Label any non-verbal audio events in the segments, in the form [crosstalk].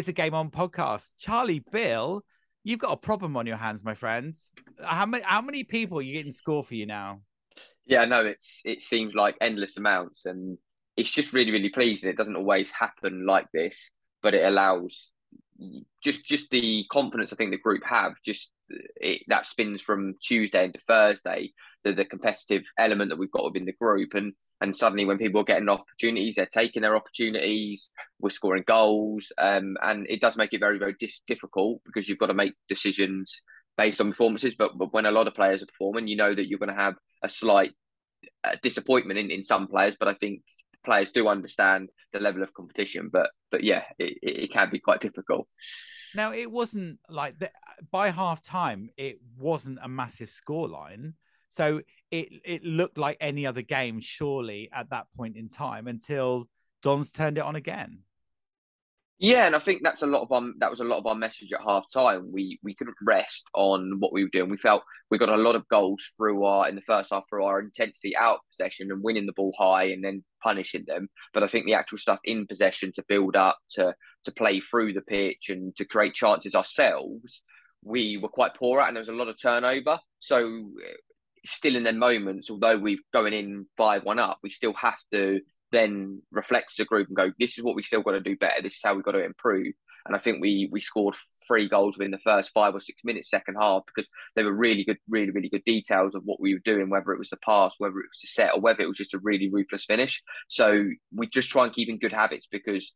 It's a game on podcast. Charlie Bill, you've got a problem on your hands, my friends. How many how many people are you getting score for you now? Yeah, no, it's it seems like endless amounts, and it's just really really pleasing. It doesn't always happen like this, but it allows just just the confidence I think the group have. Just it, that spins from Tuesday into Thursday. The the competitive element that we've got within the group, and and suddenly when people are getting opportunities, they're taking their opportunities. We're scoring goals, um, and it does make it very very dis- difficult because you've got to make decisions based on performances. But but when a lot of players are performing, you know that you're going to have a slight uh, disappointment in, in some players. But I think players do understand the level of competition. But but yeah, it, it can be quite difficult. Now it wasn't like the, by half time. It wasn't a massive scoreline. So it it looked like any other game, surely at that point in time, until Dons turned it on again. Yeah, and I think that's a lot of our that was a lot of our message at half time. We we couldn't rest on what we were doing. We felt we got a lot of goals through our in the first half through our intensity out of possession and winning the ball high and then punishing them. But I think the actual stuff in possession to build up, to to play through the pitch and to create chances ourselves, we were quite poor at and there was a lot of turnover. So eh, still in their moments, although we're going in 5 1 up, we still have to then reflect the group and go, this is what we still got to do better. This is how we've got to improve. And I think we we scored three goals within the first five or six minutes, second half, because they were really good, really, really good details of what we were doing, whether it was the pass, whether it was the set, or whether it was just a really ruthless finish. So we just try and keep in good habits because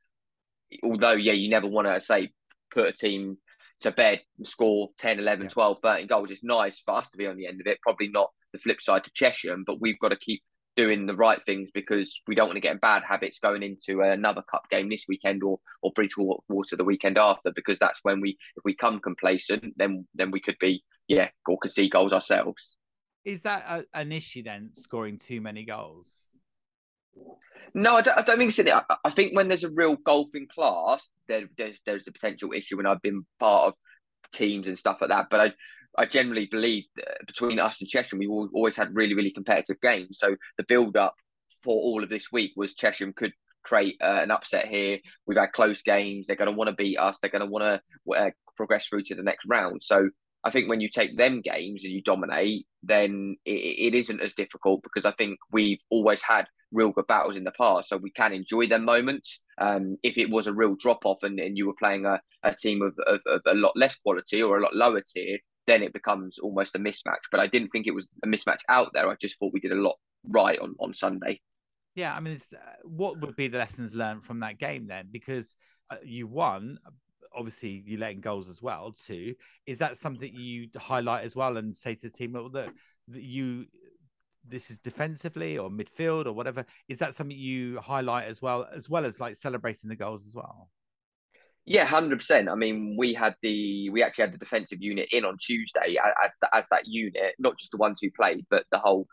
although, yeah, you never want to say put a team to bed and score 10, 11, yeah. 12, 13 goals. It's nice for us to be on the end of it. Probably not the flip side to Cheshire, but we've got to keep doing the right things because we don't want to get in bad habits going into another cup game this weekend or or Bridgwater the weekend after because that's when we if we come complacent then then we could be yeah or could see goals ourselves. Is that a, an issue then scoring too many goals? No, I don't, I don't think so. I, I think when there's a real golfing class, there, there's there's a potential issue, and I've been part of teams and stuff like that. But I I generally believe between us and Cheshire, we've always had really, really competitive games. So the build up for all of this week was Cheshire could create uh, an upset here. We've had close games. They're going to want to beat us. They're going to want to uh, progress through to the next round. So I think when you take them games and you dominate, then it, it isn't as difficult because I think we've always had real good battles in the past, so we can enjoy them moments. Um, if it was a real drop off and, and you were playing a, a team of, of, of a lot less quality or a lot lower tier, then it becomes almost a mismatch. But I didn't think it was a mismatch out there. I just thought we did a lot right on, on Sunday. Yeah, I mean, uh, what would be the lessons learned from that game then? Because uh, you won, obviously you letting goals as well too. Is that something you highlight as well and say to the team that, that you this is defensively or midfield or whatever? Is that something you highlight as well as well as like celebrating the goals as well? Yeah, hundred percent. I mean, we had the we actually had the defensive unit in on Tuesday as as that unit, not just the ones who played, but the whole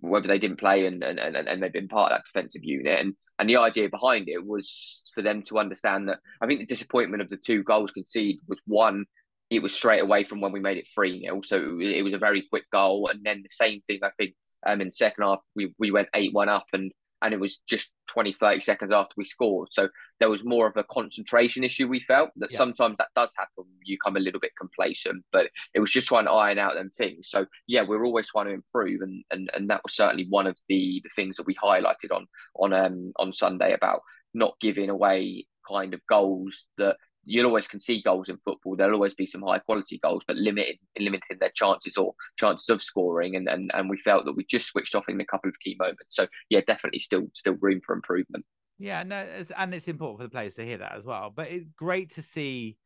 whether they didn't play and and, and, and they've been part of that defensive unit. And and the idea behind it was for them to understand that I think the disappointment of the two goals conceded was one, it was straight away from when we made it 3 0. So it was a very quick goal. And then the same thing, I think, um, in the second half, we, we went 8 1 up and and it was just 20, 30 seconds after we scored. So there was more of a concentration issue we felt that yeah. sometimes that does happen. You come a little bit complacent, but it was just trying to iron out them things. So yeah, we're always trying to improve and and, and that was certainly one of the the things that we highlighted on on um on Sunday about not giving away kind of goals that you'll always concede goals in football. There'll always be some high quality goals, but limiting limiting their chances or chances of scoring. And, and and we felt that we just switched off in a couple of key moments. So yeah, definitely still still room for improvement. Yeah, no, and it's important for the players to hear that as well. But it's great to see,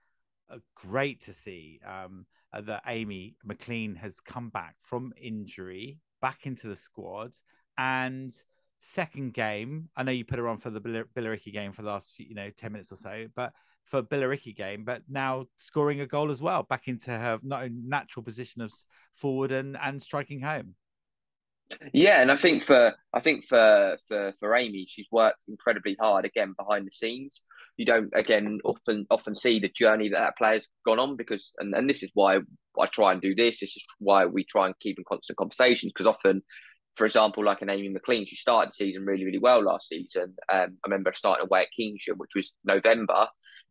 uh, great to see um, uh, that Amy McLean has come back from injury back into the squad and second game. I know you put her on for the Billericay game for the last few, you know, 10 minutes or so, but for Billericay game, but now scoring a goal as well, back into her not natural position of forward and, and striking home. Yeah, and I think for I think for for for Amy, she's worked incredibly hard again behind the scenes. You don't again often often see the journey that that player's gone on because and, and this is why I try and do this. This is why we try and keep in constant conversations because often for example, like an Amy McLean, she started the season really, really well last season. Um, I remember starting away at Kingsham, which was November,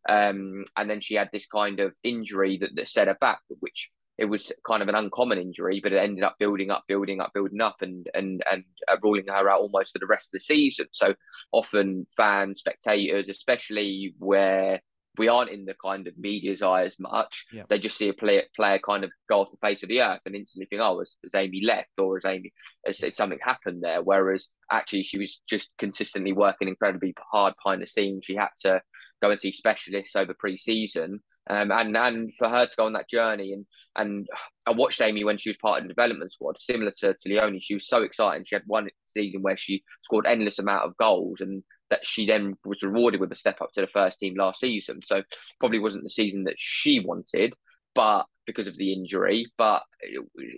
um, and then she had this kind of injury that, that set her back, which it was kind of an uncommon injury, but it ended up building up, building up, building up, and and and uh, ruling her out almost for the rest of the season. So often fans, spectators, especially where we aren't in the kind of media's eye as much. Yeah. They just see a player, player kind of go off the face of the earth and instantly think, oh, has, has Amy left or has Amy, has, has, something happened there? Whereas actually she was just consistently working incredibly hard behind the scenes. She had to go and see specialists over pre-season. Um, and and for her to go on that journey and and [sighs] I watched Amy when she was part of the development squad, similar to, to Leonie. She was so exciting. She had one season where she scored endless amount of goals, and that she then was rewarded with a step up to the first team last season. So probably wasn't the season that she wanted, but because of the injury, but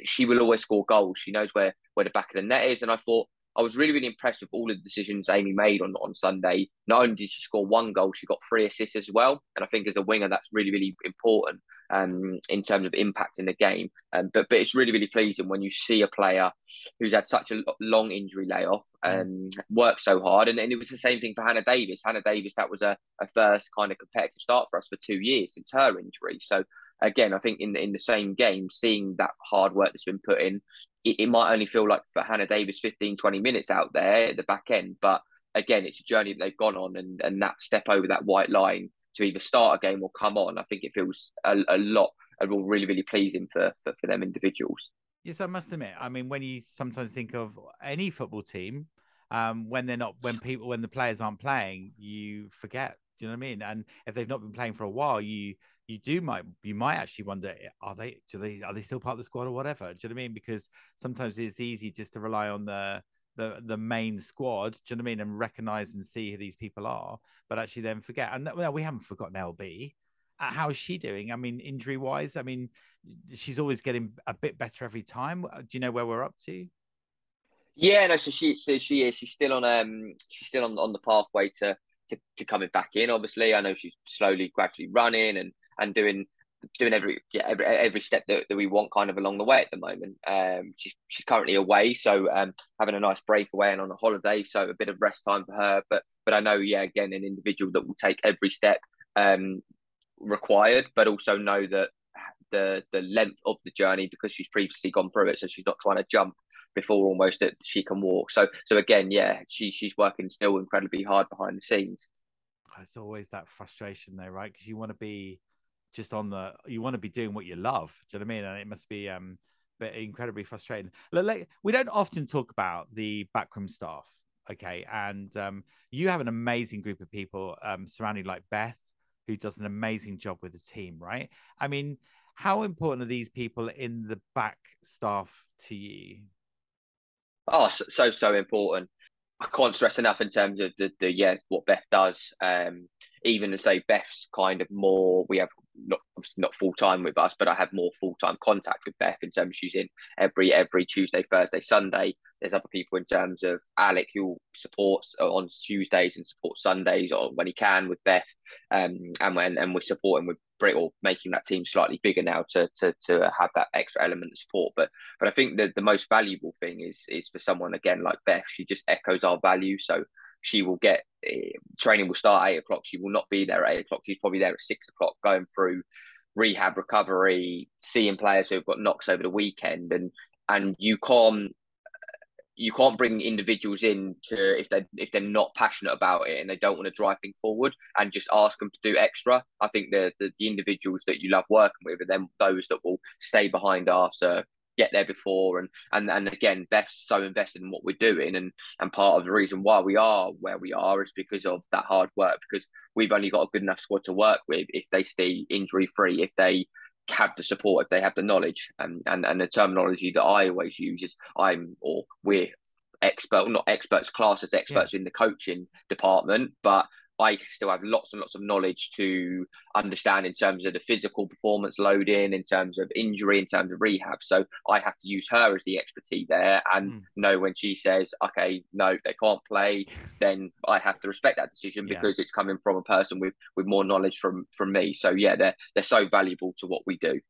she will always score goals. She knows where where the back of the net is, and I thought I was really, really impressed with all of the decisions Amy made on, on Sunday. Not only did she score one goal, she got three assists as well. And I think as a winger, that's really, really important um, in terms of impacting the game. Um, but but it's really, really pleasing when you see a player who's had such a long injury layoff and mm. um, worked so hard. And, and it was the same thing for Hannah Davis. Hannah Davis, that was a, a first kind of competitive start for us for two years since her injury. So again, I think in in the same game, seeing that hard work that's been put in, it, it, might only feel like for Hannah Davis 15, 20 minutes out there at the back end. But again, it's a journey that they've gone on and, and that step over that white line to either start a game or come on, I think it feels a, a lot, a really, really pleasing for, for, for them individuals. Yes, I must admit. I mean, when you sometimes think of any football team, um, when they're not, when people, when the players aren't playing, you forget. Do you know what I mean? And if they've not been playing for a while, you you do might you might actually wonder eh, are they do they are they still part of the squad or whatever? Do you know what I mean? Because sometimes it's easy just to rely on the the the main squad do you know what I mean and recognize and see who these people are but actually then forget. And well, we haven't forgotten LB uh, how is she doing? I mean injury wise I mean she's always getting a bit better every time. Uh, do you know where we're up to? Yeah no so she so she is she's still on um she's still on on the pathway to to, to coming back in obviously. I know she's slowly gradually running and and doing doing every yeah, every every step that, that we want kind of along the way at the moment. Um, she's she's currently away, so um, having a nice break away and on a holiday, so a bit of rest time for her. But but I know, yeah, again, an individual that will take every step um, required, but also know that the the length of the journey because she's previously gone through it, so she's not trying to jump before almost that she can walk. So so again, yeah, she she's working still incredibly hard behind the scenes. It's always that frustration though, right? Because you want to be just on the you want to be doing what you love. Do you know what I mean? And it must be um but incredibly frustrating. Like, we don't often talk about the backroom staff, okay? And um, you have an amazing group of people um, surrounding like Beth, who does an amazing job with the team, right? I mean, how important are these people in the back staff to you? Oh, so so, so important. I can't stress enough in terms of the, the yeah what Beth does. Um, even to say Beth's kind of more we have not not full time with us, but I have more full time contact with Beth in terms she's in every every Tuesday, Thursday, Sunday. There's other people in terms of Alec who supports on Tuesdays and supports Sundays or when he can with Beth, um, and when and we're supporting with Brit or making that team slightly bigger now to to to have that extra element of support. But but I think that the most valuable thing is is for someone again like Beth. She just echoes our values. So she will get uh, training will start eight o'clock. She will not be there at eight o'clock. She's probably there at six o'clock, going through rehab, recovery, seeing players who've got knocks over the weekend, and and you can't you can't bring individuals in to if they if they're not passionate about it and they don't want to drive things forward and just ask them to do extra. I think the the, the individuals that you love working with are then those that will stay behind after get there before and and and again Beth's so invested in what we're doing and and part of the reason why we are where we are is because of that hard work because we've only got a good enough squad to work with if they stay injury free if they have the support if they have the knowledge and and, and the terminology that I always use is I'm or we're expert not experts class as experts yeah. in the coaching department but I still have lots and lots of knowledge to understand in terms of the physical performance loading, in terms of injury, in terms of rehab. So I have to use her as the expertise there and mm. know when she says, okay, no, they can't play, then I have to respect that decision because yeah. it's coming from a person with, with more knowledge from, from me. So yeah, they're, they're so valuable to what we do.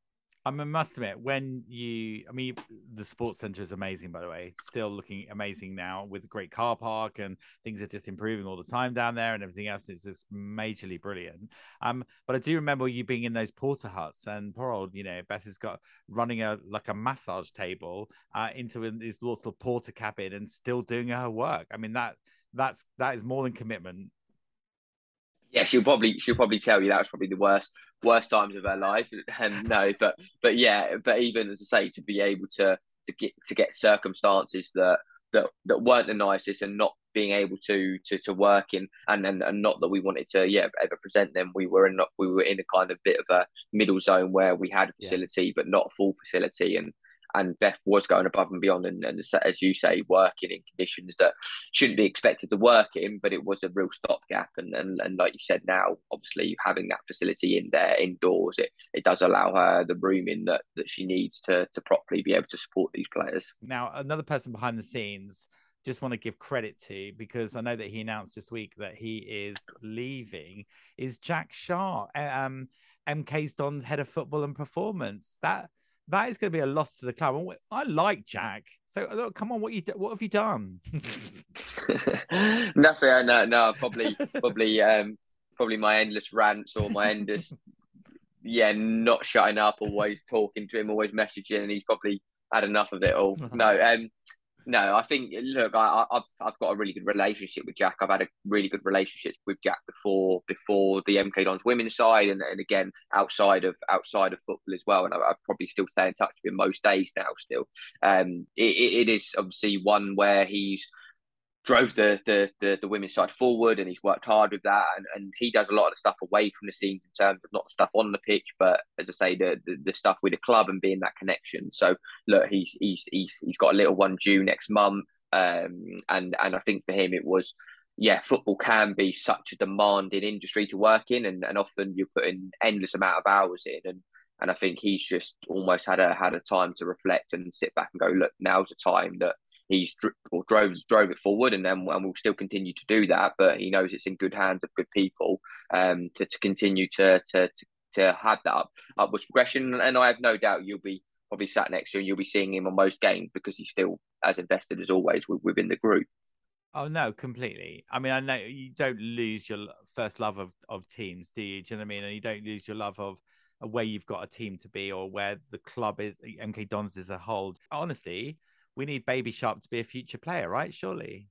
I must admit, when you, I mean, the sports center is amazing, by the way. Still looking amazing now with a great car park and things are just improving all the time down there and everything else. It's just majorly brilliant. Um, but I do remember you being in those porter huts and poor old, you know, Beth has got running a like a massage table uh, into this little Portakabin and still doing her work. I mean that that's that is more than commitment yeah, she'll probably she'll probably tell you that was probably the worst worst times of her life. And [laughs] um, no, but but yeah, but even as I say, to be able to to get to get circumstances that that that weren't the nicest and not being able to to to work in and and, and not that we wanted to yeah ever present them we were in we were in a kind of bit of a middle zone where we had a facility yeah. but not a full facility and and Beth was going above and beyond, and, and, as you say, working in conditions that shouldn't be expected to work in, but it was a real stopgap. And, and and like you said, now obviously having that facility in there indoors, it, it does allow her the room in that that she needs to to properly be able to support these players. Now, another person behind the scenes just want to give credit to because I know that he announced this week that he is leaving is Jack Shaw, um, MK's Don's head of football and performance. That that is going to be a loss to the club. I like Jack. So look, come on, what you what have you done? [laughs] Nothing. No, no. Probably, probably, um, probably my endless rants or my endless, yeah, not shutting up. Always talking to him, always messaging, and he's probably had enough of it all. [laughs] No, um, no, I think look, I, have I've got a really good relationship with Jack. I've had a really good relationship with Jack before before the MK Dons women's side, and, and again outside of outside of football as well. And I, I probably still stay in touch with him most days now. Still, um, it, it is obviously one where he's drove the, the, the the women's side forward and he's worked hard with that and, and he does a lot of the stuff away from the scenes in terms of not the stuff on the pitch but as I say the, the, the stuff with the club and being that connection. So look he's he's he's, he's got a little one due next month um, and and I think for him it was yeah football can be such a demanding industry to work in and, and often you're putting endless amount of hours in and and I think he's just almost had a had a time to reflect and sit back and go look now's the time that he's or drove drove it forward, and then and will still continue to do that. But he knows it's in good hands of good people um, to to continue to to to, to have that up, upwards progression. And I have no doubt you'll be probably sat next to him, and you'll be seeing him on most games because he's still as invested as always within the group. Oh no, completely. I mean, I know you don't lose your first love of, of teams, do you? Do you know what I mean? And you don't lose your love of where you've got a team to be or where the club is, MK Dons is a whole. Honestly, we need Baby Sharp to be a future player, right? Surely.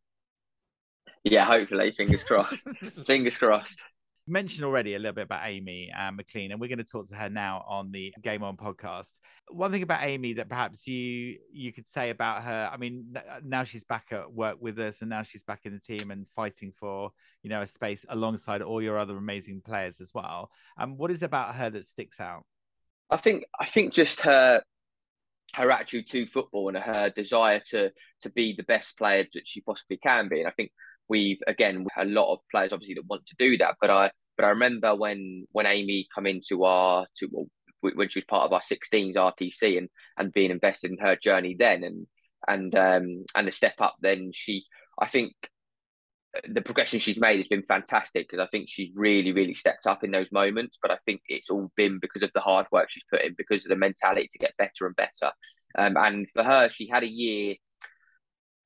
Yeah, hopefully. Fingers [laughs] crossed. Fingers crossed. Mentioned already a little bit about Amy and McLean, and we're going to talk to her now on the Game On podcast. One thing about Amy that perhaps you you could say about her, I mean, now she's back at work with us, and now she's back in the team and fighting for you know a space alongside all your other amazing players as well. Um, what is about her that sticks out? I think I think just her her attitude to football and her desire to to be the best player that she possibly can be. And I think we've again a lot of players obviously that want to do that. But I but I remember when when Amy come into our to when she was part of our 16s RTC and and being invested in her journey then and and um and the step up then she I think the progression she's made has been fantastic because I think she's really, really stepped up in those moments. But I think it's all been because of the hard work she's put in, because of the mentality to get better and better. Um, and for her, she had a year,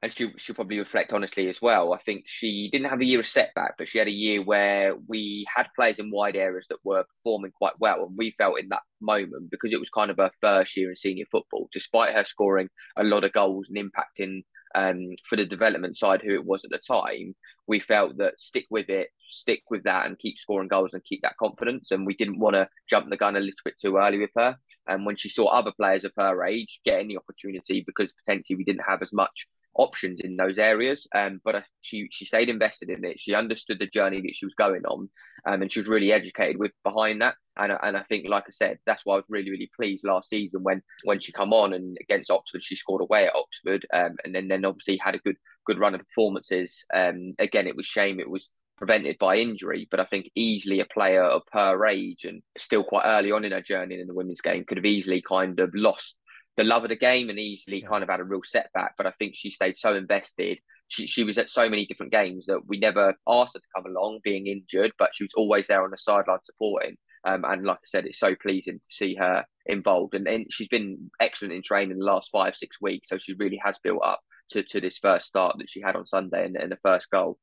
and she she'll probably reflect honestly as well. I think she didn't have a year of setback, but she had a year where we had players in wide areas that were performing quite well, and we felt in that moment because it was kind of her first year in senior football, despite her scoring a lot of goals and impacting um, for the development side who it was at the time, we felt that stick with it, stick with that, and keep scoring goals and keep that confidence. And we didn't want to jump the gun a little bit too early with her. And when she saw other players of her age getting the opportunity, because potentially we didn't have as much options in those areas. Um, but uh, she she stayed invested in it. She understood the journey that she was going on, um, and she was really educated with behind that. And and I think, like I said, that's why I was really really pleased last season when when she come on and against Oxford, she scored away at Oxford, um, and then then obviously had a good good run of performances. Um, again, it was shame it was prevented by injury, but I think easily a player of her age and still quite early on in her journey in the women's game could have easily kind of lost the love of the game and easily kind of had a real setback. But I think she stayed so invested. She, she was at so many different games that we never asked her to come along, being injured, but she was always there on the sideline supporting. Um, and like I said, it's so pleasing to see her involved. And, and she's been excellent in training the last five, six weeks. So she really has built up to, to this first start that she had on Sunday and, and the first goal.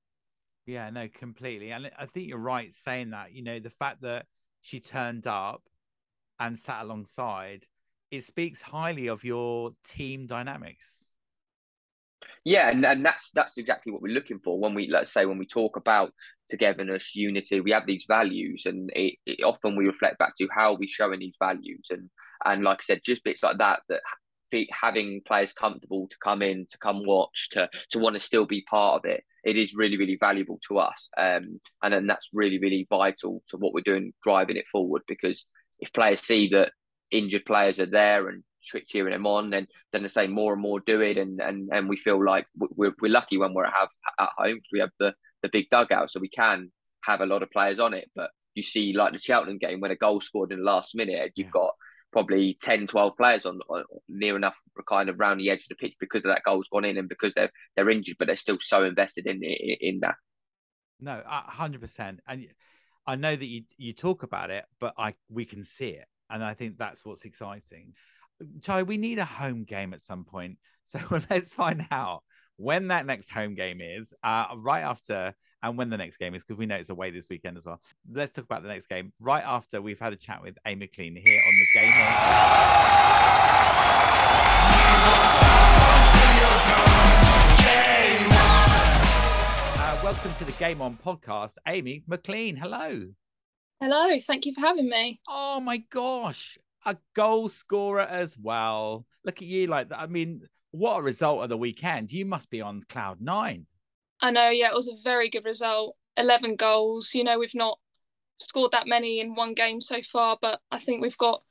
Yeah, no, completely. And I think you're right saying that. You know, the fact that she turned up and sat alongside, it speaks highly of your team dynamics. Yeah, and, and that's that's exactly what we're looking for when we let's say when we talk about togetherness, unity, we have these values, and it, it, often we reflect back to how we showing these values, and and like I said, just bits like that that having players comfortable to come in, to come watch, to to want to still be part of it, it is really really valuable to us, um, and then that's really really vital to what we're doing, driving it forward. Because if players see that injured players are there and cheering them on, And then they say more and more do it, and and and we feel like we're we're lucky when we're at have at home because we have the the big dugout, so we can have a lot of players on it. But you see, like the Cheltenham game, when a goal scored in the last minute, you've yeah. got probably 10, 12 players on, on, near enough kind of around the edge of the pitch because of that goal's gone in and because they're they're injured, but they're still so invested in in, in that. No, hundred percent. And I know that you you talk about it, but I we can see it, and I think that's what's exciting. Charlie, we need a home game at some point. [laughs] So let's find out when that next home game is, uh, right after, and when the next game is, because we know it's away this weekend as well. Let's talk about the next game right after we've had a chat with Amy McLean here on the game. Uh, welcome to the Game On podcast, Amy McLean. Hello. Hello, thank you for having me. Oh my gosh, a goal scorer as well. Look at you, like that. I mean, what a result of the weekend. You must be on cloud nine. I know, yeah, it was a very good result. 11 goals. You know, we've not scored that many in one game so far, but I think we've got,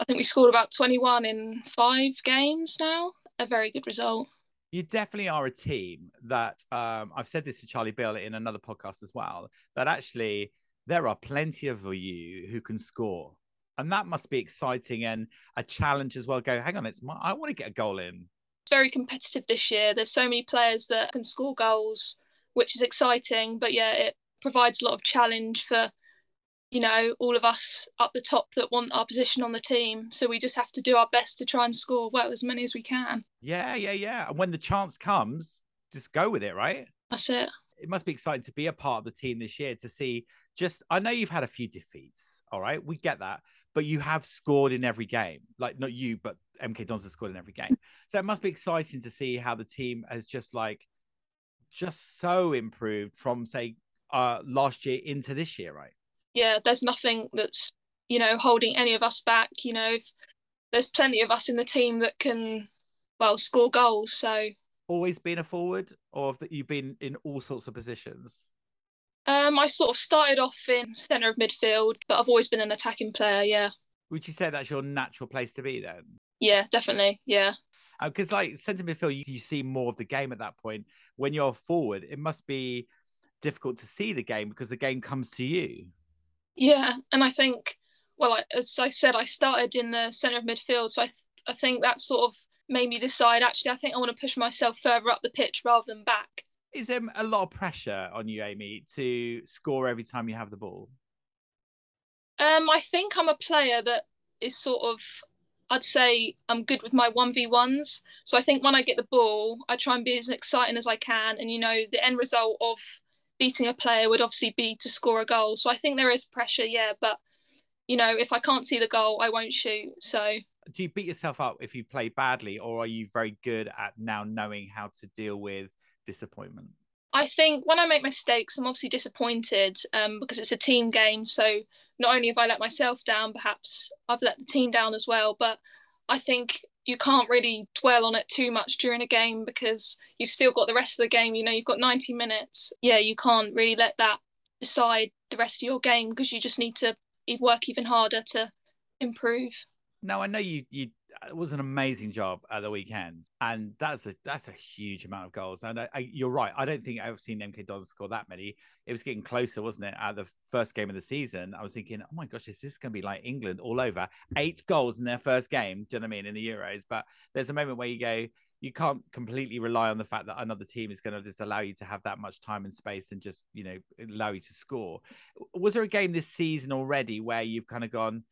I think we scored about 21 in five games now. A very good result. You definitely are a team that, um, I've said this to Charlie Bill in another podcast as well, that actually there are plenty of you who can score and that must be exciting and a challenge as well. Go, hang on, it's my, I want to get a goal in. It's very competitive this year. There's so many players that can score goals, which is exciting. But yeah, it provides a lot of challenge for you know all of us up the top that want our position on the team. So we just have to do our best to try and score well as many as we can. Yeah, yeah, yeah. And when the chance comes, just go with it, right? That's it. It must be exciting to be a part of the team this year to see just I know you've had a few defeats, all right? We get that but you have scored in every game. Like not you, but MK Dons has scored in every game. So it must be exciting to see how the team has just like just so improved from say uh last year into this year, right? Yeah, there's nothing that's you know holding any of us back. You know, there's plenty of us in the team that can well score goals. So always been a forward, or have you've been in all sorts of positions? Um, I sort of started off in centre of midfield, but I've always been an attacking player. Yeah. Would you say that's your natural place to be then? Yeah, definitely. Yeah. Because uh, like centre midfield, you, you see more of the game at that point. When you're forward, it must be difficult to see the game because the game comes to you. Yeah, and I think, well, I, as I said, I started in the centre of midfield, so I th- I think that sort of made me decide. Actually, I think I want to push myself further up the pitch rather than back is there a lot of pressure on you, Amy, to score every time you have the ball? Um, I think I'm a player that is sort of I'd say I'm good with my 1v1s. So I think when I get the ball, I try and be as exciting as I can. And, you know, the end result of beating a player would obviously be to score a goal. So I think there is pressure, yeah. But, you know, if I can't see the goal, I won't shoot. So. Do you beat yourself up if you play badly, or are you very good at now knowing how to deal with disappointment? I think when I make mistakes, I'm obviously disappointed um, because it's a team game. So not only have I let myself down, perhaps I've let the team down as well. But I think you can't really dwell on it too much during a game because you've still got the rest of the game. You know, you've got 90 minutes. Yeah, you can't really let that decide the rest of your game because you just need to work even harder to improve. Now I know you you Uh, it was an amazing job at the weekend, and that's a that's a huge amount of goals. And I, I, you're right. I don't think I've seen MK Dons score that many. It was getting closer, wasn't it? At the first game of the season, I was thinking, oh my gosh, is this going to be like England all over? Eight goals in their first game. Do you know what I mean? In the Euros, but there's a moment where you go, you can't completely rely on the fact that another team is going to just allow you to have that much time and space and just you know allow you to score. Was there a game this season already where you've kind of gone,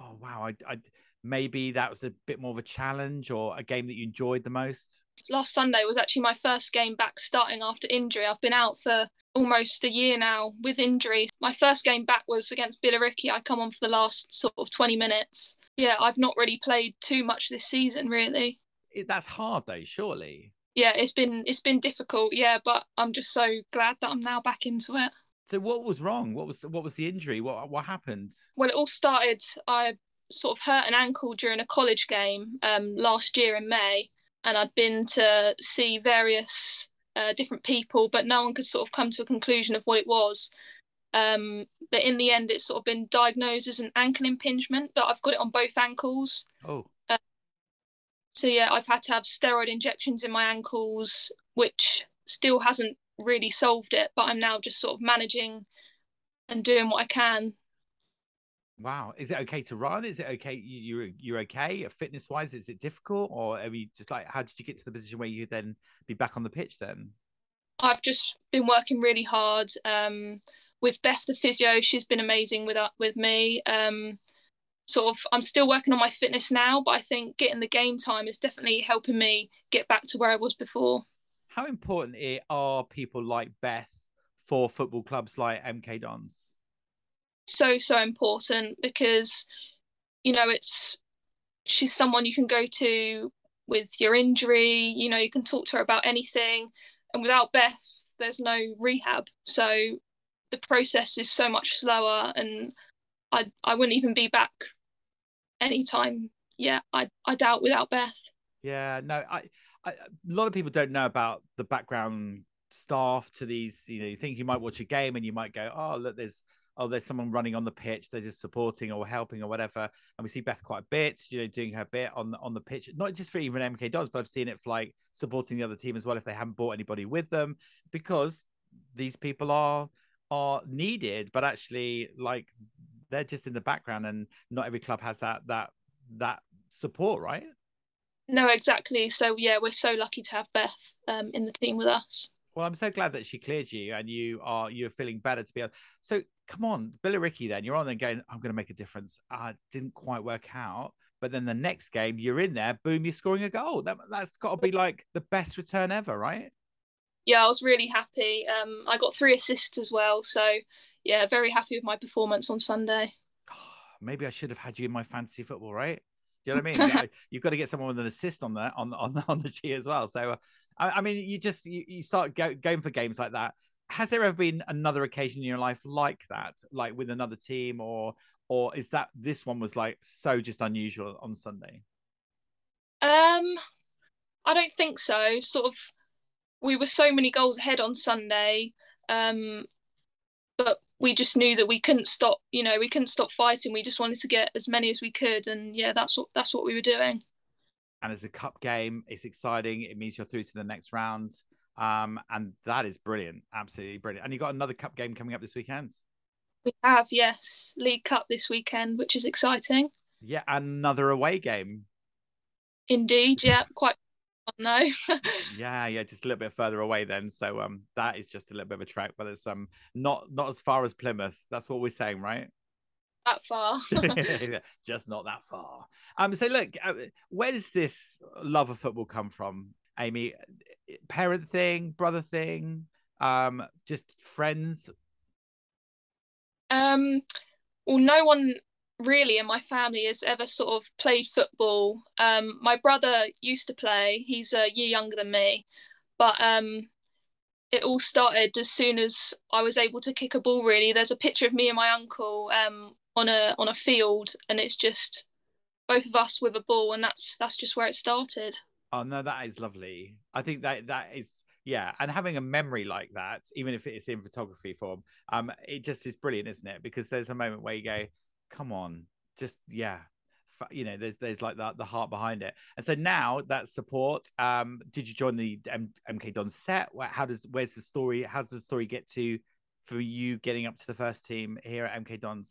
oh wow, I, I maybe that was a bit more of a challenge or a game that you enjoyed the most? Last Sunday was actually my first game back starting after injury. I've been out for almost a year now with injury. My first game back was against Billericay. I come on for the last sort of 20 minutes. Yeah, I've not really played too much this season, really. It, that's hard though, surely. Yeah, it's been it's been difficult. Yeah, but I'm just so glad that I'm now back into it. So what was wrong? What was what was the injury? What what happened? Well, it all started. I sort of hurt an ankle during a college game um, last year in May, and I'd been to see various uh, different people, but no one could sort of come to a conclusion of what it was. Um, but in the end, it's sort of been diagnosed as an ankle impingement, but I've got it on both ankles. Oh. Uh, so yeah, I've had to have steroid injections in my ankles, which still hasn't really solved it, but I'm now just sort of managing and doing what I can. Wow, is it okay to run? Is it okay? You, are you're okay fitness wise? Is it difficult, or are you just like how did you get to the position where you then be back on the pitch? Then I've just been working really hard um, with Beth, the physio. She's been amazing with uh, with me. Um, sort of I'm still working on my fitness now, but I think getting the game time is definitely helping me get back to where I was before. How important are people like Beth for football clubs like MK Dons? So so important because you know it's she's someone you can go to with your injury. You know you can talk to her about anything, and without Beth, there's no rehab. So the process is so much slower, and I I wouldn't even be back anytime. Yeah, I I doubt without Beth. Yeah, no, I, I a lot of people don't know about the background staff to these. You know, you think you might watch a game and you might go, oh look, there's oh, there's someone running on the pitch, they're just supporting or helping or whatever. And we see Beth quite a bit, you know, doing her bit on on the pitch, not just for even MK Dons, but I've seen it for like supporting the other team as well if they haven't brought anybody with them, because these people are are needed, but actually like they're just in the background and not every club has that that that support right? No exactly. So yeah we're so lucky to have beth um, in the team with us. Well i'm so glad that she cleared you and you are you're feeling better to be able so come on Billy Billericay then you're on there going i'm going to make a difference uh didn't quite work out but then the next game you're in there boom you're scoring a goal that, that's got to be like the best return ever right yeah i was really happy um i got three assists as well so yeah, very happy with my performance on Sunday. [sighs] Maybe I should have had you in my fantasy football, right? Do you know what I mean? [laughs] You've got to get someone with an assist on that on on [laughs] on the G as well. So, uh, I, I, mean, you just you, you start go, going for games like that. Has there ever been another occasion in your life like that, like with another team, or or is that this one was like so just unusual on Sunday? Um, I don't think so. Sort of, we were so many goals ahead on Sunday. Um, but we just knew that we couldn't stop you know we couldn't stop fighting we just wanted to get as many as we could and yeah that's what that's what we were doing and as a cup game it's exciting it means you're through to the next round um and that is brilliant absolutely brilliant and you got another cup game coming up this weekend we have yes league cup this weekend which is exciting yeah another away game indeed yeah quite no. [laughs] yeah, yeah, just a little bit further away then. So um, that is just a little bit of a trek, but it's um not not as far as Plymouth. That's what we're saying, right? That far. [laughs] [laughs] just not that far. Um, so look, uh, where does this love of football come from, Amy? Parent thing, brother thing, um, just friends. Um, well, no one really in my family has ever sort of played football. Um, my brother used to play; he's a year younger than me, but um, it all started as soon as I was able to kick a ball. Really, there's a picture of me and my uncle um, on a on a field, and it's just both of us with a ball, and that's that's just where it started. Oh no, that is lovely. I think that that is yeah and having a memory like that even if it's in photography form um it just is brilliant isn't it because there's a moment where you go come on, just yeah, you know, there's there's like that the heart behind it. And so now that support, um, did you join the M- MK Don set? How does where's the story? How does the story get to for you getting up to the first team here at MK Dons?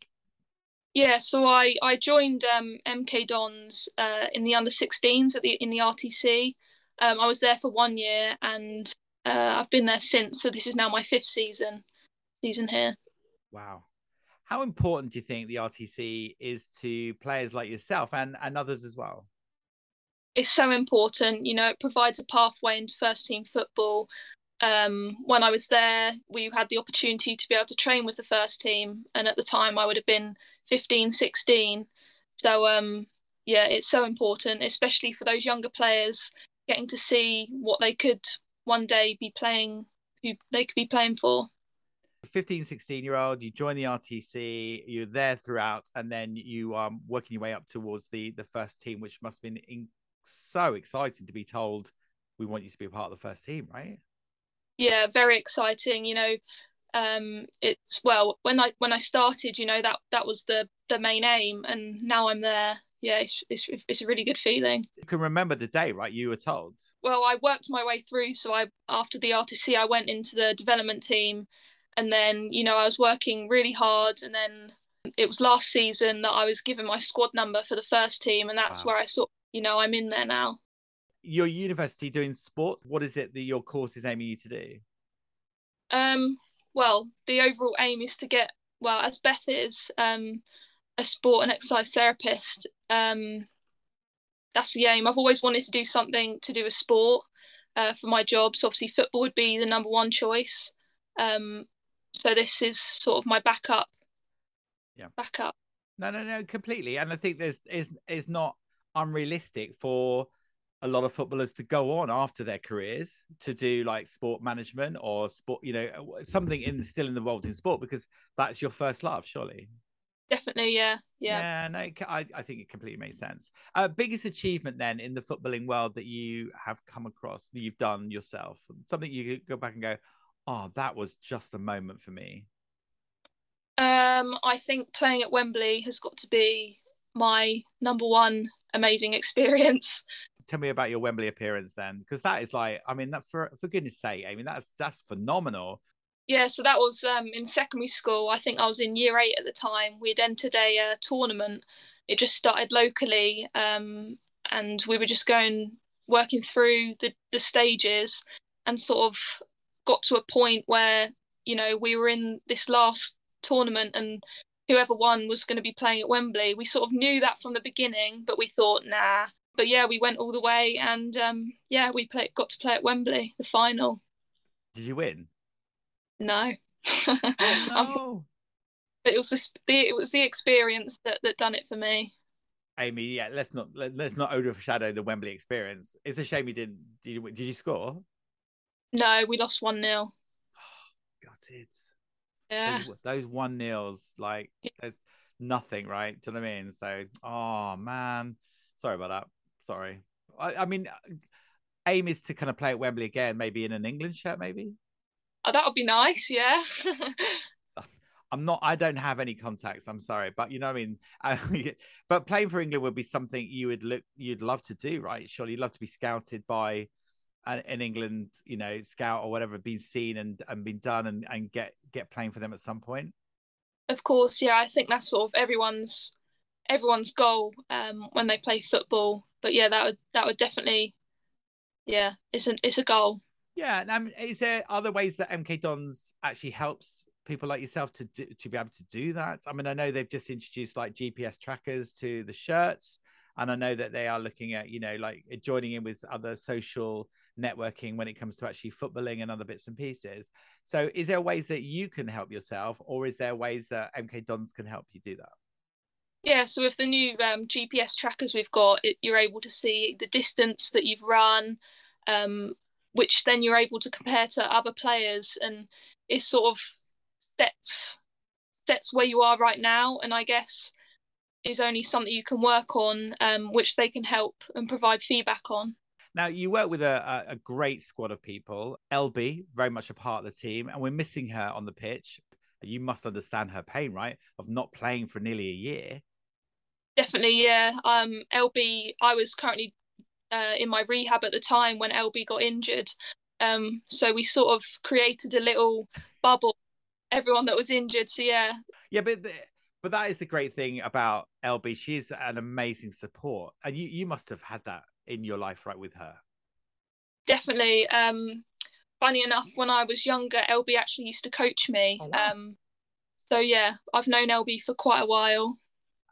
Yeah, so I I joined um, MK Dons uh, in the under 16s at the in the RTC. Um, I was there for one year, and uh, I've been there since. So this is now my fifth season season here. Wow, How important do you think the RTC is to players like yourself and, and others as well? It's so important. You know, it provides a pathway into first team football. Um, when I was there, we had the opportunity to be able to train with the first team. And at the time, I would have been 15, 16. So, um, yeah, it's so important, especially for those younger players getting to see what they could one day be playing, who they could be playing for. 15 16 year old you join the rtc you're there throughout and then you are working your way up towards the the first team which must have been in, so exciting to be told we want you to be a part of the first team right yeah very exciting you know um it's well when i when i started you know that that was the the main aim and now i'm there. Yeah it's it's, it's a really good feeling. You can remember the day right? You were told. Well i worked my way through so i after the rtc i went into the development team and then you know i was working really hard and then it was last season that i was given my squad number for the first team and that's wow. where i saw you know i'm in there now your university doing sports what is it that your course is aiming you to do? Um well the overall aim is to get well as beth is um a sport and exercise therapist um that's the aim. I've always wanted to do something to do with sport uh, for my job. So obviously football would be the number one choice. Um so this is sort of my backup. Yeah. Backup. No no no completely. And i think there's is is not unrealistic for a lot of footballers to go on after their careers to do like sport management or sport, you know, something still in still involved in sport because that's your first love, surely. Definitely, yeah, yeah. Yeah, no, I, I think it completely makes sense. Uh, biggest achievement then in the footballing world that you have come across, that you've done yourself, something you could go back and go, oh, that was just a moment for me. Um, I think playing at Wembley has got to be my number one amazing [laughs] experience tell me about your Wembley appearance then, because that is like, I mean, that for for goodness sake, I mean, that's that's phenomenal. Yeah, so that was um, in secondary school. I think I was in year eight at the time. We'd entered a uh, tournament. It just started locally, um, and we were just going working through the the stages, and sort of got to a point where you know we were in this last tournament and whoever won was going to be playing at Wembley. We sort of knew that from the beginning, but we thought, nah, but yeah, we went all the way, and um, yeah, we played, got to play at Wembley, the final. Did you win? No. Oh, [laughs] no. but it was the it was the experience that that done it for me. Amy, yeah, let's not let, us not overshadow the Wembley experience. It's a shame you didn't. Did you, did you score? No, we lost one 0 [gasps] Got it. Yeah. Those, those one nils, like there's nothing, right? Do you know what I mean? So, oh man, sorry about that sorry. I, I mean, aim is to kind of play at Wembley again, maybe in an England shirt, maybe. Oh, that would be nice. Yeah. [laughs] I'm not. I don't have any contacts. I'm sorry, but you know, I mean, [laughs] but playing for England would be something you would look, you'd love to do, right? Surely, you'd love to be scouted by an, an England, you know, scout or whatever, being seen and and been done, and and get get playing for them at some point. Of course, yeah. I think that's sort of everyone's everyone's goal um, when they play football but yeah, that would that would definitely, yeah, it's an it's a goal. Yeah, and um, is there other ways that MK Dons actually helps people like yourself to do, to be able to do that? I mean, I know they've just introduced like GPS trackers to the shirts, and I know that they are looking at you know like joining in with other social networking when it comes to actually footballing and other bits and pieces. So, is there ways that you can help yourself, or is there ways that MK Dons can help you do that? Yeah, so with the new um, GPS trackers we've got, it, you're able to see the distance that you've run, um, which then you're able to compare to other players, and it sort of sets sets where you are right now, and I guess is only something you can work on, um, which they can help and provide feedback on. Now, you work with a, a great squad of people. LB, very much a part of the team, and we're missing her on the pitch. You must understand her pain, right? Of not playing for nearly a year. Definitely, yeah. Um, LB, I was currently uh, in my rehab at the time when LB got injured. Um, so we sort of created a little bubble, everyone that was injured. So yeah. Yeah, but the, but that is the great thing about LB. She's an amazing support, and you you must have had that in your life, right, with her. Definitely. Um, funny enough, when I was younger, LB actually used to coach me. Oh, wow. Um, So yeah, I've known LB for quite a while.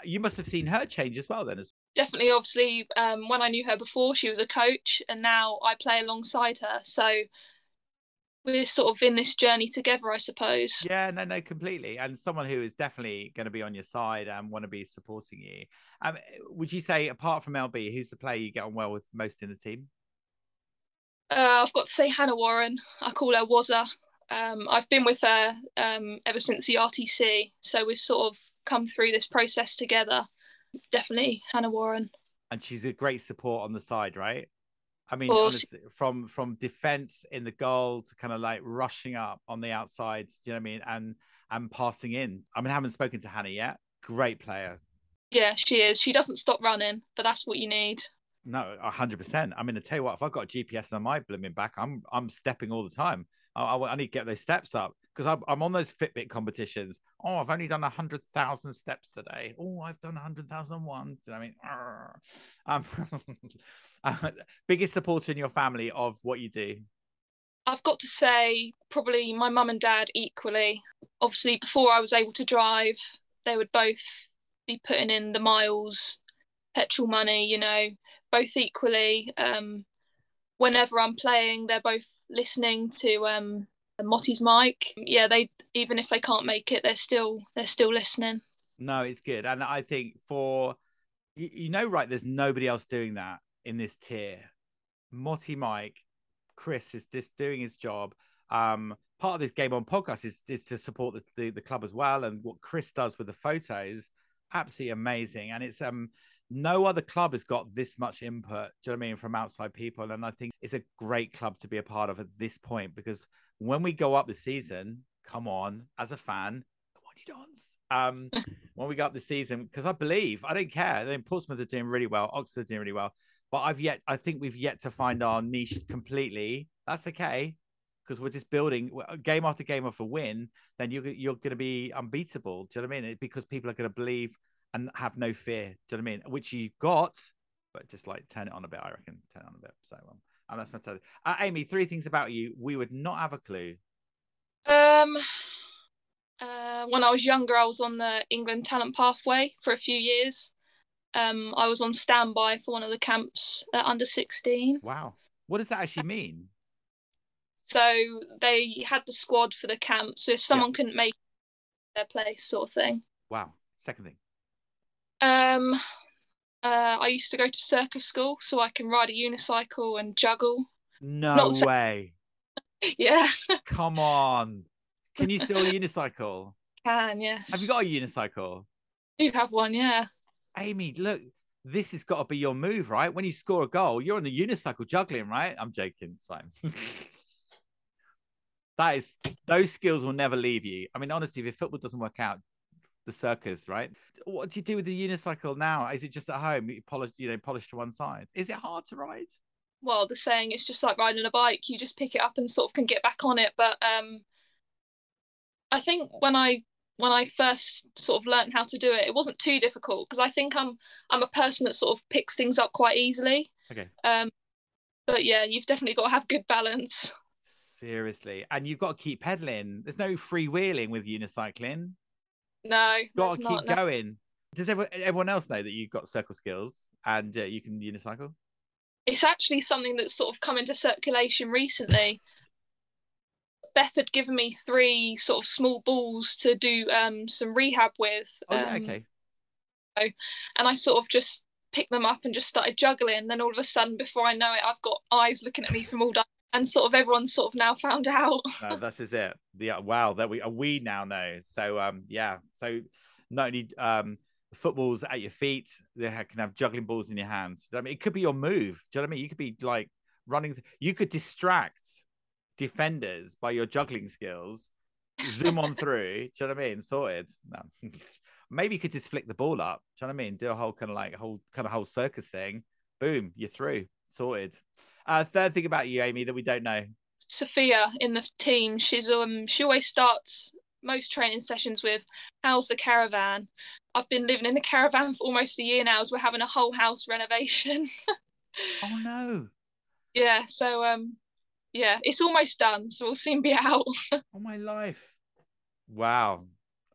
You must have seen her change as well then as definitely obviously um, when I knew her before she was a coach and now I play alongside her. So we're sort of in this journey together, I suppose. Yeah, no, no, completely. And someone who is definitely going to be on your side and want to be supporting you. Um, would you say, apart from LB, who's the player you get on well with most in the team? Uh, I've got to say Hannah Warren. I call her Wazza. Um, I've been with her um, ever since the RTC, so we've sort of come through this process together. Definitely Hannah Warren. And she's a great support on the side, right? I mean, honestly, from from defense in the goal to kind of like rushing up on the outside, do you know what I mean? And and passing in. I mean, I haven't spoken to Hannah yet. Great player. Yeah, she is. She doesn't stop running, but that's what you need. No, hundred percent. I mean, I tell you what, if I've got GPS on my blooming back, I'm I'm stepping all the time. I, I, I need to get those steps up because I'm, I'm on those Fitbit competitions. Oh, I've only done a hundred thousand steps today. Oh, I've done a hundred thousand one. I mean, um, [laughs] uh, biggest supporter in your family of what you do. I've got to say, probably my mum and dad equally. Obviously, before I was able to drive, they would both be putting in the miles, petrol money, you know, both equally. Um, whenever I'm playing, they're both listening to um, Motty's mic. Yeah, they even if they can't make it, they're still they're still listening. No, it's good, and I think for you, know, right, there's nobody else doing that in this tier. Motty Mike, Chris is just doing his job. Um, part of this game on podcast is is to support the, the, the club as well, and what Chris does with the photos, absolutely amazing. And it's um no other club has got this much input, do you know what I mean, from outside people. And I think it's a great club to be a part of at this point because when we go up the season, come on, as a fan, come on, you Dons. Um, [laughs] when we go up the season, because I believe, I don't care. I mean, Portsmouth are doing really well, Oxford are doing really well. But I've yet, I think we've yet to find our niche completely. That's okay because we're just building game after game after win, then you're you're going to be unbeatable. Do you know what I mean? Because people are going to believe and have no fear. Do you know what I mean? Which you got, but just like turn it on a bit. I reckon turn it on a bit. So, um, and that's fantastic. Uh, Amy, three things about you we would not have a clue. Um, uh, when I was younger, I was on the England Talent Pathway for a few years. Um, I was on standby for one of the camps at under 16. Wow. What does that actually mean? So they had the squad for the camp. So if someone yeah. couldn't make their place, sort of thing. Wow. Second thing. Um, uh, I used to go to circus school, so I can ride a unicycle and juggle. No Not way. [laughs] yeah. Come on. Can you still [laughs] unicycle? Can yes. Have you got a unicycle? You have one, yeah. Amy, look, this has got to be your move, right? When you score a goal, you're on the unicycle juggling, right? I'm joking, Simon. [laughs] that is those skills will never leave you. I mean, honestly, if football doesn't work out, the circus, right? What do you do with the unicycle now? Is it just at home, you polish, you know, polish to one side? Is it hard to ride? Well, the saying it's just like riding a bike. You just pick it up and sort of can get back on it. But um, I think when I when I first sort of learned how to do it, it wasn't too difficult because I think I'm I'm a person that sort of picks things up quite easily. Okay. Um, but yeah, you've definitely got to have good balance. Seriously, and you've got to keep pedaling. There's no freewheeling with unicycling. No, got to keep not, going. Does everyone, everyone else know that you've got circle skills and uh, you can unicycle? It's actually something that's sort of come into circulation recently. [laughs] Beth had given me three sort of small balls to do um, some rehab with. Oh, yeah, um, okay. And I sort of just picked them up and just started juggling. Then all of a sudden, before I know it, I've got eyes looking at me from all and sort of everyone's sort of now found out. [laughs] no, this is it. Yeah, wow, that we uh, we now know. So um, yeah, so not only um footballs at your feet, they can have juggling balls in your hands. I mean, it could be your move. Do you know what I mean? You could be like running. You could distract defenders by your juggling skills. Zoom on through. Do you know what I mean? Sorted. No. [laughs] Maybe you could just flick the ball up. Do you know what I mean? Do a whole kind of like whole kind of whole circus thing. Boom, you're through. Sorted. Uh, third thing about you, Amy, that we don't know. Sophia in the team, she's um she always starts most training sessions with how's the caravan i've been living in the caravan for almost a year now as we're having a whole house [laughs] renovation oh no yeah so um yeah it's almost done so we'll soon be out [laughs] oh my life wow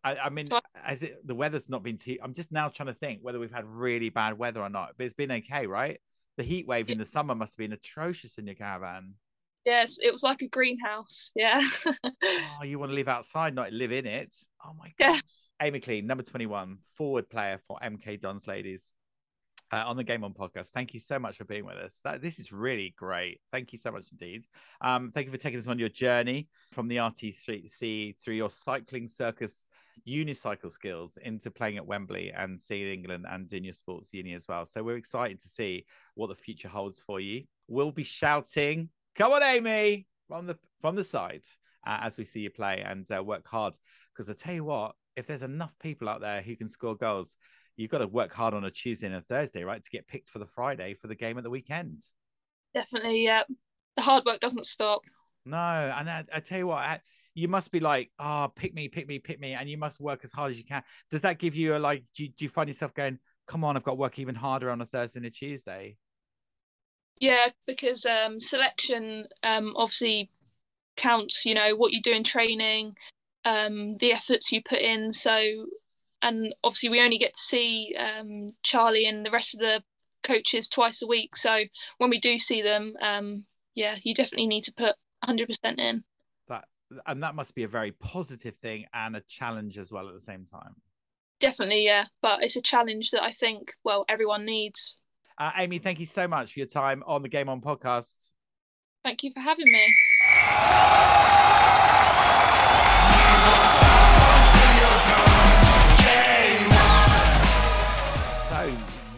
I, I mean, so, as it the weather's not been too. I'm just now trying to think whether we've had really bad weather or not, but it's been okay, right? The heat wave in the summer must have been atrocious in your caravan. Yes, it was like a greenhouse. Yeah. [laughs] oh, you want to live outside, not live in it. Oh my god. Yeah. Amy McLean, number 21, forward player for MK Dons ladies. Uh, on the Game On podcast. Thank you so much for being with us. That, this is really great. Thank you so much indeed. Um, thank you for taking us on your journey from the RTC through your cycling circus unicycle skills into playing at Wembley and seeing England and doing your sports uni as well. So we're excited to see what the future holds for you. We'll be shouting, "Come on, Amy!" from the from the side uh, as we see you play and uh, work hard. Because I tell you what, if there's enough people out there who can score goals, you've got to work hard on a Tuesday and a Thursday, right, to get picked for the Friday for the game at the weekend. Definitely, yeah. The hard work doesn't stop. No, and I, I tell you what, I, you must be like, oh, pick me, pick me, pick me, and you must work as hard as you can. Does that give you a like? Do you, do you find yourself going, come on, I've got to work even harder on a Thursday and a Tuesday? Yeah, because um, selection um, obviously counts. You know what you do in training, um, the efforts you put in. So, and obviously we only get to see um, Charlie and the rest of the coaches twice a week. So when we do see them, um, yeah, you definitely need to put 100% in and that must be a very positive thing and a challenge as well at the same time. Definitely yeah but it's a challenge that i think well everyone needs. Uh, amy thank you so much for your time on the game on podcast. Thank you for having me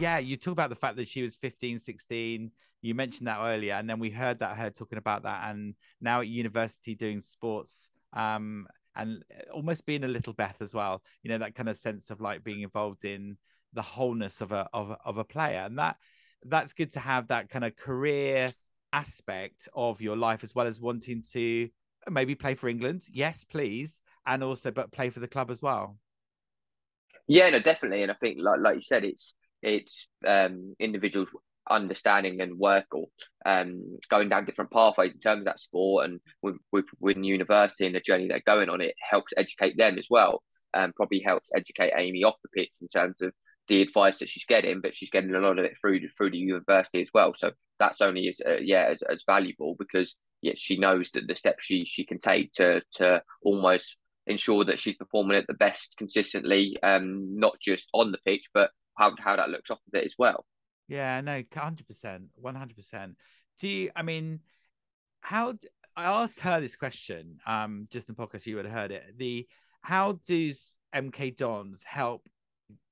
yeah you talk about the fact that she was 15 16 you mentioned that earlier, and then we heard that her talking about that, and now at university doing sports, um, and almost being a little Beth as well. You know that kind of sense of like being involved in the wholeness of a of, of a player, and that that's good to have that kind of career aspect of your life as well as wanting to maybe play for England. Yes, please, and also but play for the club as well. Yeah, no, definitely, and I think like like you said, it's it's um, individuals understanding and work or um, going down different pathways in terms of that sport and with, with, with university and the journey they're going on, it helps educate them as well. Um, probably helps educate Amy off the pitch in terms of the advice that she's getting, but she's getting a lot of it through through the university as well. So that's only as uh, yeah as, as valuable because yeah she knows that the steps she she can take to to almost ensure that she's performing at the best consistently, um, not just on the pitch, but how how that looks off of it as well. Yeah, no, hundred percent, one hundred percent. Do you? I mean, how? I asked her this question. Um, just in the podcast, you would have heard it. The how does MK Dons help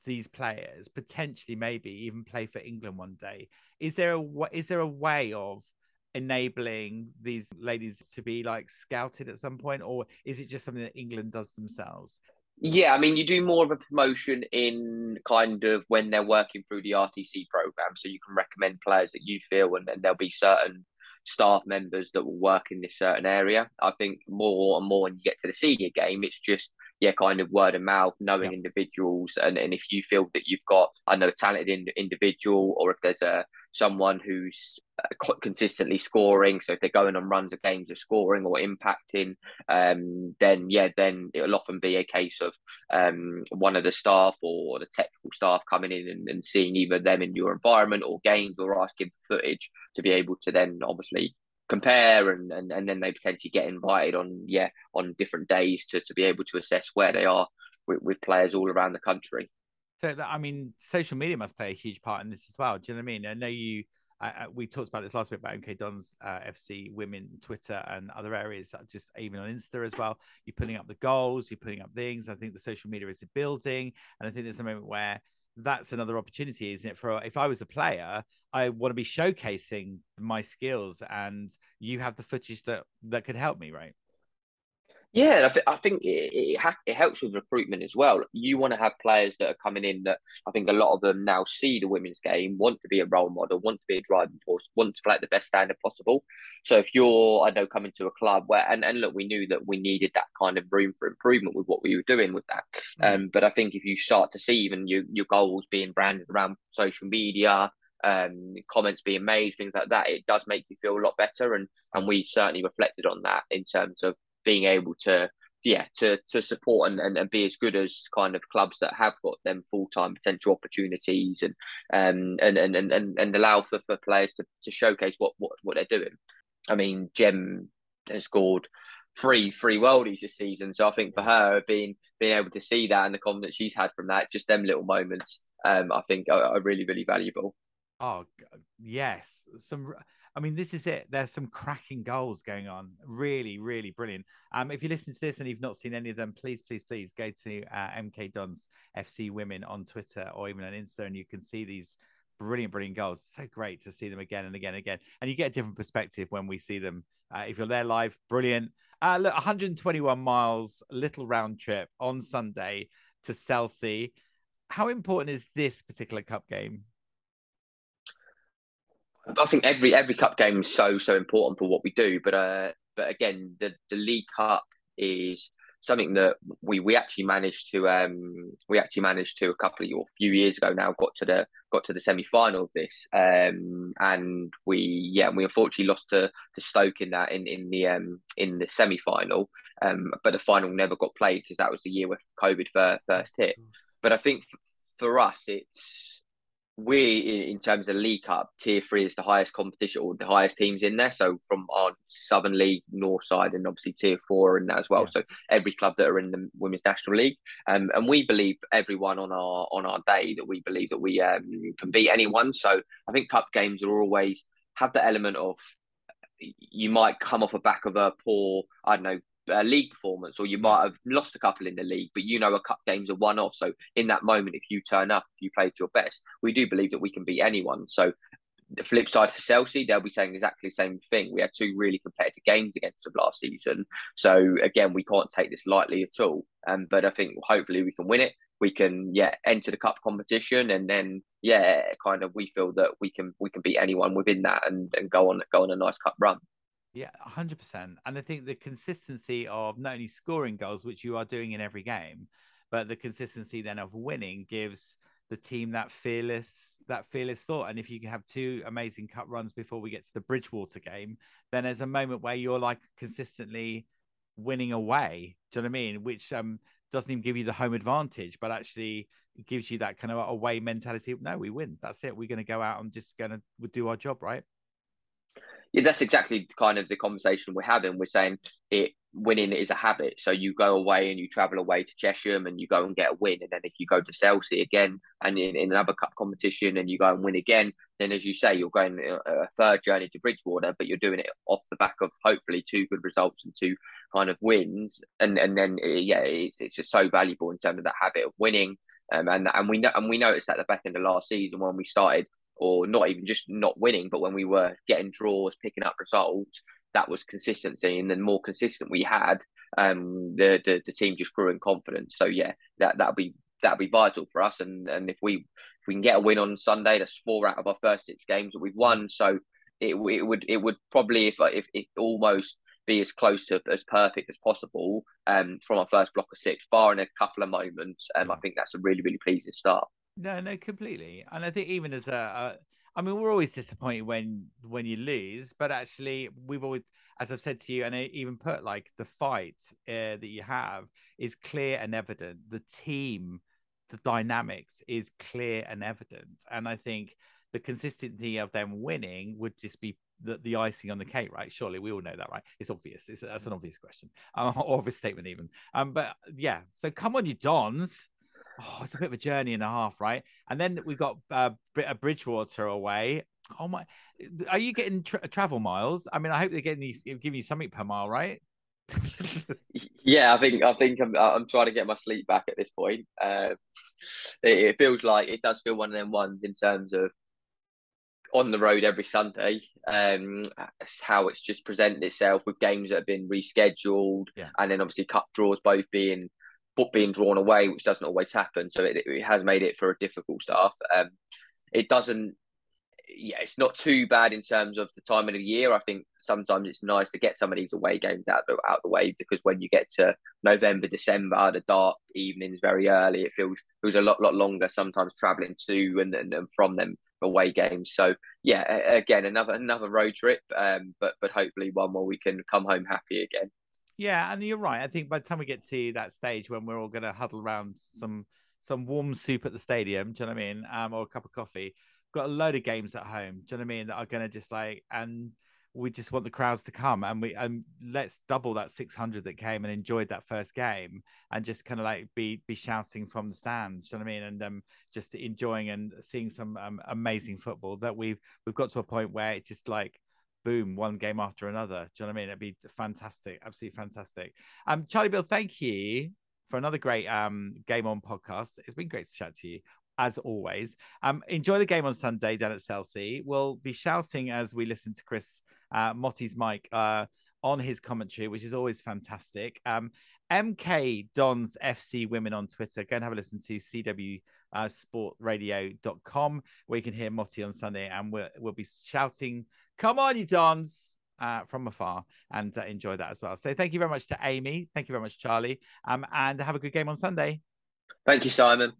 these players potentially, maybe even play for England one day? Is there a is there a way of enabling these ladies to be like scouted at some point, or is it just something that England does themselves? Yeah, I mean, you do more of a promotion in kind of when they're working through the RTC program. So you can recommend players that you feel, and then there'll be certain staff members that will work in this certain area. I think more and more when you get to the senior game, it's just yeah, kind of word of mouth, knowing individuals, and, and if you feel that you've got I know a talented in, individual, or if there's a someone who's uh, consistently scoring, so if they're going on runs of games of scoring or impacting, um, then yeah, then it'll often be a case of um, one of the staff or the technical staff coming in and, and seeing either them in your environment or games or asking for footage to be able to then obviously compare and, and and then they potentially get invited on yeah on different days to to be able to assess where they are with, with players all around the country so that, i mean social media must play a huge part in this as well do you know what i mean i know you I, we talked about this last week about MK Dons uh, FC women Twitter and other areas, just even on Insta as well. You're putting up the goals, you're putting up things. I think the social media is a building, and I think there's a moment where that's another opportunity, isn't it? For if I was a player, I want to be showcasing my skills, and you have the footage that that could help me, right? Yeah, I, th- I think it, it, ha- it, helps with recruitment as well. You want to have players that are coming in that I think a lot of them now see the women's game, want to be a role model, want to be a driving force, want to play at the best standard possible. So if you're, I know, coming to a club where, and, and look, we knew that we needed that kind of room for improvement with what we were doing with that. Mm. Um, but I think if you start to see even your, your goals being branded around social media, um, comments being made, things like that, it does make you feel a lot better. And and we certainly reflected on that in terms of being able to yeah to to support and, and, and be as good as kind of clubs that have got them full time potential opportunities and um and and and and allow for, for players to, to showcase what, what what they're doing. I mean, Jem has scored three three worldies this season, so I think for her being being able to see that and the confidence she's had from that, just them little moments, um, I think are, are really really valuable. Oh yes, some I mean, this is it. There's some cracking goals going on. Really, really brilliant. Um, if you listen to this and you've not seen any of them, please, please, please go to uh, MK Dons FC Women on Twitter or even on Insta, and you can see these brilliant, brilliant goals. so great to see them again and again and again. And you get a different perspective when we see them. Uh, if you're there live, brilliant. Uh, look, 121 miles, little round trip on Sunday to Chelsea. How important is this particular cup game I think every every cup game is so so important for what we do. But uh, but again, the the League Cup is something that we we actually managed to um we actually managed to a couple of or a few years ago now got to the got to the semi final of this um and we yeah we unfortunately lost to to Stoke in that in in the um in the semi final um but the final never got played because that was the year where COVID first hit. But I think for us it's we in terms of League Cup, tier three is the highest competition or the highest teams in there. So from our Southern League, North side, and obviously tier four in that as well. Yeah. So every club that are in the Women's National League, um, and we believe everyone on our on our day that we believe that we um, can beat anyone. So I think cup games are always have the element of you might come off a back of a poor, I don't know, league performance, or you might have lost a couple in the league, but you know a cup game's a one off. So in that moment, if you turn up, if you play played your best, we do believe that we can beat anyone. So the flip side for Chelsea, they'll be saying exactly the same thing. We had two really competitive games against them last season. So again, we can't take this lightly at all. Um, but I think hopefully we can win it. We can yeah enter the cup competition and then yeah kind of we feel that we can we can beat anyone within that and, and go on go on a nice cup run. Yeah, 100%. And I think the consistency of not only scoring goals, which you are doing in every game, but the consistency then of winning gives the team that fearless that fearless thought and if you can have two amazing cut runs before we get to the bridgewater game then there's a moment where you're like consistently winning away do you know what i mean which um doesn't even give you the home advantage but actually gives you that kind of away mentality no we win that's it we're going to go out and just going to do our job right yeah, that's exactly kind of the conversation we're having. We're saying it winning is a habit. So you go away and you travel away to Chesham and you go and get a win. And then if you go to Chelsea again and in, in another cup competition and you go and win again, then as you say, you're going a, a third journey to Bridgewater, but you're doing it off the back of hopefully two good results and two kind of wins. And and then uh, yeah, it's it's just so valuable in terms of that habit of winning. Um, and and we know and we noticed at the back end of last season when we started or not even just not winning, but when we were getting draws, picking up results, that was consistency. And then more consistent we had, um, the, the the team just grew in confidence. So yeah, that that'll be that'll be vital for us. And and if we if we can get a win on Sunday, that's four out of our first six games that we've won. So it, it would it would probably if if it almost be as close to as perfect as possible um, from our first block of six, barring a couple of moments. Um, I think that's a really really pleasing start. No, no, completely. And I think even as a, a I mean, we're always disappointed when when you lose, but actually, we've always, as I've said to you, and I even put like the fight uh, that you have is clear and evident. The team, the dynamics is clear and evident, and I think the consistency of them winning would just be the, the icing on the cake, right? Surely we all know that, right? It's obvious. It's that's an obvious question, [laughs] um, obvious statement even. Um, but yeah. So come on, you Dons oh, it's a bit of a journey and a half, right? And then we've got uh, a Bridgewater away. Oh my, are you getting tra- travel miles? I mean, I hope they're getting you, giving you something per mile, right? [laughs] yeah, I think I think I'm I'm trying to get my sleep back at this point. Uh, it, it, feels like it does feel one of them ones in terms of on the road every Sunday. Um, how it's just presented itself with games that have been rescheduled, yeah. and then obviously cup draws both being but being drawn away, which doesn't always happen. So it, it has made it for a difficult start. Um, it doesn't, yeah, it's not too bad in terms of the time of the year. I think sometimes it's nice to get some of these away games out the out the way because when you get to November, December, the dark evenings very early, it feels feels a lot lot longer. Sometimes traveling to and, and, and from them away games. So yeah, again another another road trip, um, but but hopefully one where we can come home happy again. Yeah, and you're right. I think by the time we get to that stage when we're all going to huddle around some some warm soup at the stadium, do you know what I mean? Um, or a cup of coffee. Got a load of games at home. Do you know what I mean? That are going to just like and we just want the crowds to come and we and let's double that 600 that came and enjoyed that first game and just kind of like be be shouting from the stands do you know what i mean and um just enjoying and seeing some um, amazing football that we've we've got to a point where it's just like boom one game after another do you know what i mean it'd be fantastic absolutely fantastic um charlie bill thank you for another great um game on podcast it's been great to chat to you as always. Um, enjoy the game on Sunday down at Chelsea. We'll be shouting as we listen to Chris uh, Motty's mic uh, on his commentary, which is always fantastic. Um, MK Dons FC Women on Twitter. Go and have a listen to cwsportradio.com uh, where you can hear Motty on Sunday and we'll, we'll be shouting, Come on, you Dons! Uh, from afar and uh, enjoy that as well. So thank you very much to Amy. Thank you very much, Charlie. Um, and have a good game on Sunday. Thank you, Simon.